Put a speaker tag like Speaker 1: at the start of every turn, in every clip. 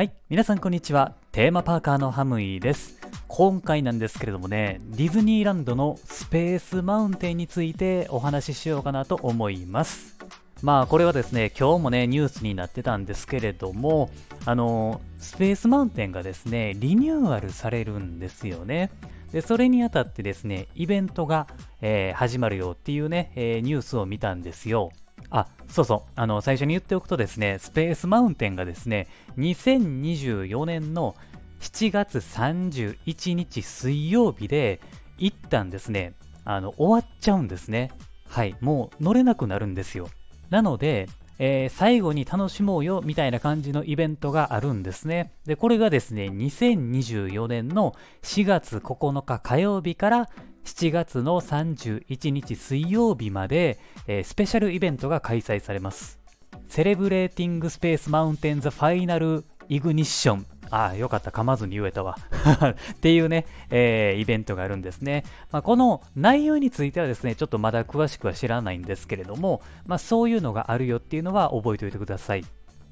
Speaker 1: はい、皆さんこんにちは。テーマパーカーのハムイです。今回なんですけれどもね、ディズニーランドのスペースマウンテンについてお話ししようかなと思います。まあこれはですね、今日もね、ニュースになってたんですけれども、あの、スペースマウンテンがですね、リニューアルされるんですよね。で、それにあたってですね、イベントが、えー始まるよっていうね、えーニュースを見たんですよ。あ、そうそう。あの、最初に言っておくとですね、スペースマウンテンがですね、2024年の7月31日水曜日で、一旦ですね、あの、終わっちゃうんですね。はい。もう乗れなくなるんですよ。なので、えー最後に楽しもうよみたいな感じのイベントがあるんですね。で、これがですね、2024年の4月9日火曜日から7月の31日水曜日まで、えースペシャルイベントが開催されます。セレブレーティングスペースマウンテンザファイナルイグニッション。ああ、よかった。噛まずに言えたわ。っていうね、えーイベントがあるんですね。まあ、この内容についてはですね、ちょっとまだ詳しくは知らないんですけれども、まあ、そういうのがあるよっていうのは覚えておいてください。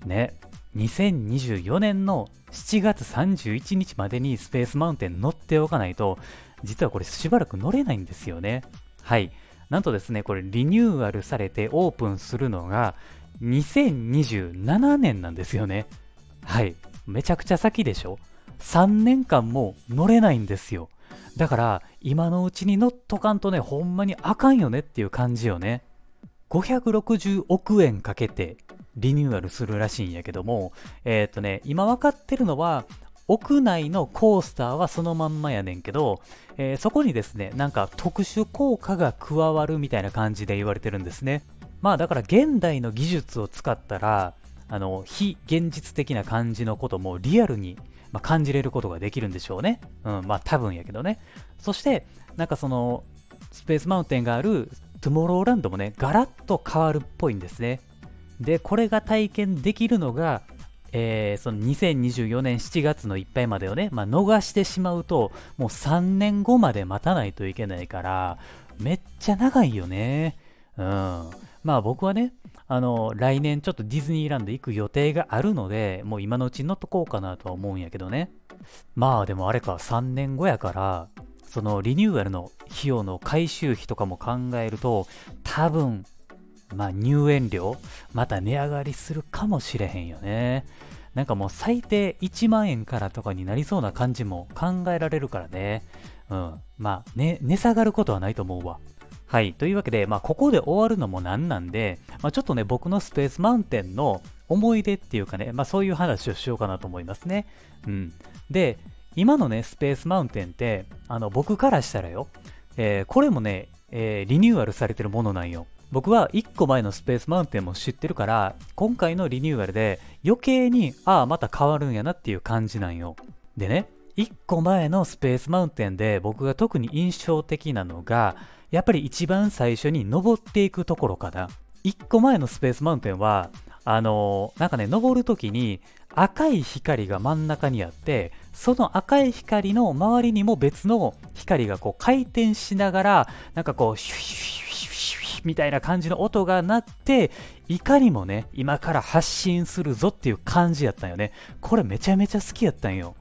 Speaker 1: ね。2024年の7月31日までにスペースマウンテン乗っておかないと、実はこれしばらく乗れないんですよね。はい。なんとですね、これリニューアルされてオープンするのが2027年なんですよね。はい。めちゃくちゃ先でしょ ?3 年間も乗れないんですよ。だから、今のうちに乗っとかんとね、ほんまにあかんよねっていう感じよね。560億円かけてリニューアルするらしいんやけども、えっ、とね、今分かってるのは、屋内のコースターはそのまんまやねんけど、えーそこにですね、なんか特殊効果が加わるみたいな感じで言われてるんですね。まあだから現代の技術を使ったら、あの、非現実的な感じのこともリアルに、まあ、感じれることができるんでしょうね。うん、まあ多分やけどね。そして、なんかその、スペースマウンテンがあるトゥモローランドもね、ガラッと変わるっぽいんですね。で、これが体験できるのが、えーその2024年7月のいっぱいまでをね、まあ、逃してしまうと、もう3年後まで待たないといけないから、めっちゃ長いよね。うん。まあ僕はね、あの、来年ちょっとディズニーランド行く予定があるので、もう今のうちに乗っとこうかなとは思うんやけどね。まあでもあれか、3年後やから、そのリニューアルの費用の回収費とかも考えると、多分、まあ入園料、また値上がりするかもしれへんよね。なんかもう最低1万円からとかになりそうな感じも考えられるからね。うん。まあ、ね、値下がることはないと思うわ。はい。というわけで、まあ、ここで終わるのもなんなんで、まあ、ちょっとね、僕のスペースマウンテンの思い出っていうかね、まあ、そういう話をしようかなと思いますね。うん。で、今のね、スペースマウンテンって、あの、僕からしたらよ、えーこれもね、えーリニューアルされてるものなんよ。僕は1個前のスペースマウンテンも知ってるから、今回のリニューアルで余計に、ああ、また変わるんやなっていう感じなんよ。でね、1個前のスペースマウンテンで僕が特に印象的なのが、やっぱり一番最初に登っていくところかな。1個前のスペースマウンテンは、あのーなんかね、登るときに赤い光が真ん中にあって、その赤い光の周りにも別の光がこう回転しながら、なんかこう、シュッシュッシュッシュッシュみたいな感じの音が鳴って、いかにもね、今から発信するぞっていう感じやったんよね。これめちゃめちゃ好きやったんよ。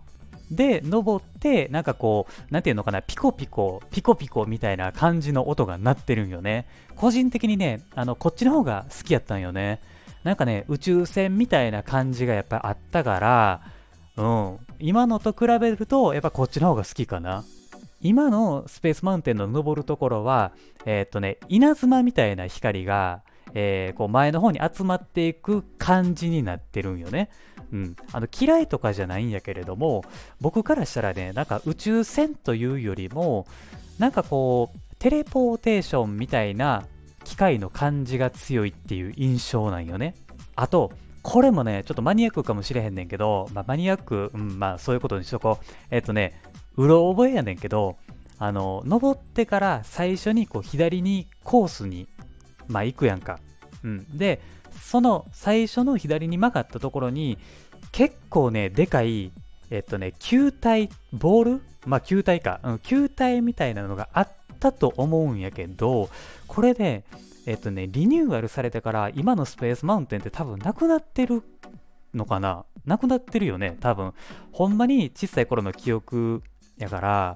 Speaker 1: で、登って、なんかこう、なんていうのかな、ピコピコ、ピコピコみたいな感じの音が鳴ってるんよね。個人的にね、あの、こっちの方が好きやったんよね。なんかね、宇宙船みたいな感じがやっぱあったから、うん、今のと比べると、やっぱこっちの方が好きかな。今のスペースマウンテンの登るところは、えーっとね、稲妻みたいな光が、えーこう前の方に集まっていく感じになってるんよね。うん、あの嫌いとかじゃないんやけれども僕からしたらねなんか宇宙船というよりもなんかこうテレポーテーションみたいな機械の感じが強いっていう印象なんよね。あとこれもねちょっとマニアックかもしれへんねんけど、まあ、マニアック、うん、まあそういうことにしとこう。えっ、とねうろ覚えやねんけどあの登ってから最初にこう左にコースにまあ行くやんか、うん、でその最初の左に曲がったところに結構ねでかいえっとね球体ボール？まあ球体か、うん、球体みたいなのがあったと思うんやけどこれでえっとねリニューアルされてから今のスペースマウンテンって多分なくなってるのかな？なくなってるよね、多分。ほんまに小さい頃の記憶やから、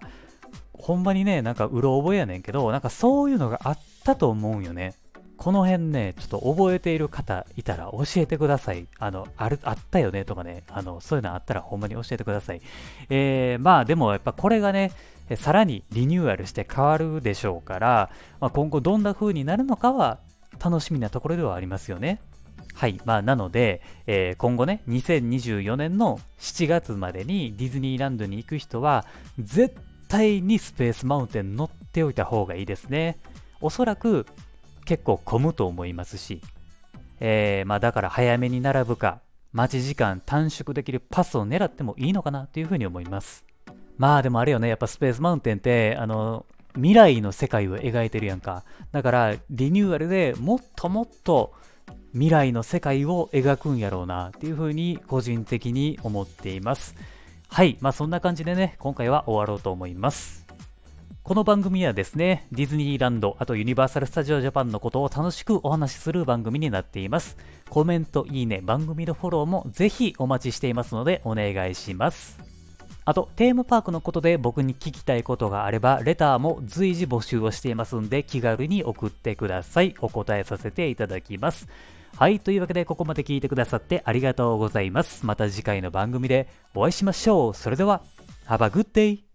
Speaker 1: ほんまにね、なんかうろ覚えやねんけど、なんかそういうのがあったと思うんよね。この辺ね、ちょっと覚えている方いたら教えてください。あの、ある、あったよねとかね、あの、そういうのあったらほんまに教えてください。えー、まあでもやっぱこれがね、さらにリニューアルして変わるでしょうから、まあ、今後どんな風になるのかは楽しみなところではありますよね。はい。まあ、なので、えー、今後ね、2024年の7月までにディズニーランドに行く人は、絶対にスペースマウンテン乗っておいた方がいいですね。おそらく結構混むと思いますし、えー、まあだから早めに並ぶか、待ち時間短縮できるパスを狙ってもいいのかなというふうに思います。まあでもあれよね、やっぱスペースマウンテンって、あの、未来の世界を描いてるやんか。だから、リニューアルでもっともっと未来の世界を描くんやろうなっていうふうに個人的に思っています。はい、まあそんな感じでね、今回は終わろうと思います。この番組はですね、ディズニーランド、あとユニバーサル・スタジオ・ジャパンのことを楽しくお話しする番組になっています。コメント、いいね、番組のフォローもぜひお待ちしていますのでお願いします。あと、テーマパークのことで僕に聞きたいことがあれば、レターも随時募集をしていますんで、気軽に送ってください。お答えさせていただきます。はい、というわけでここまで聞いてくださってありがとうございます。また次回の番組でお会いしましょう。それでは、Have a good day!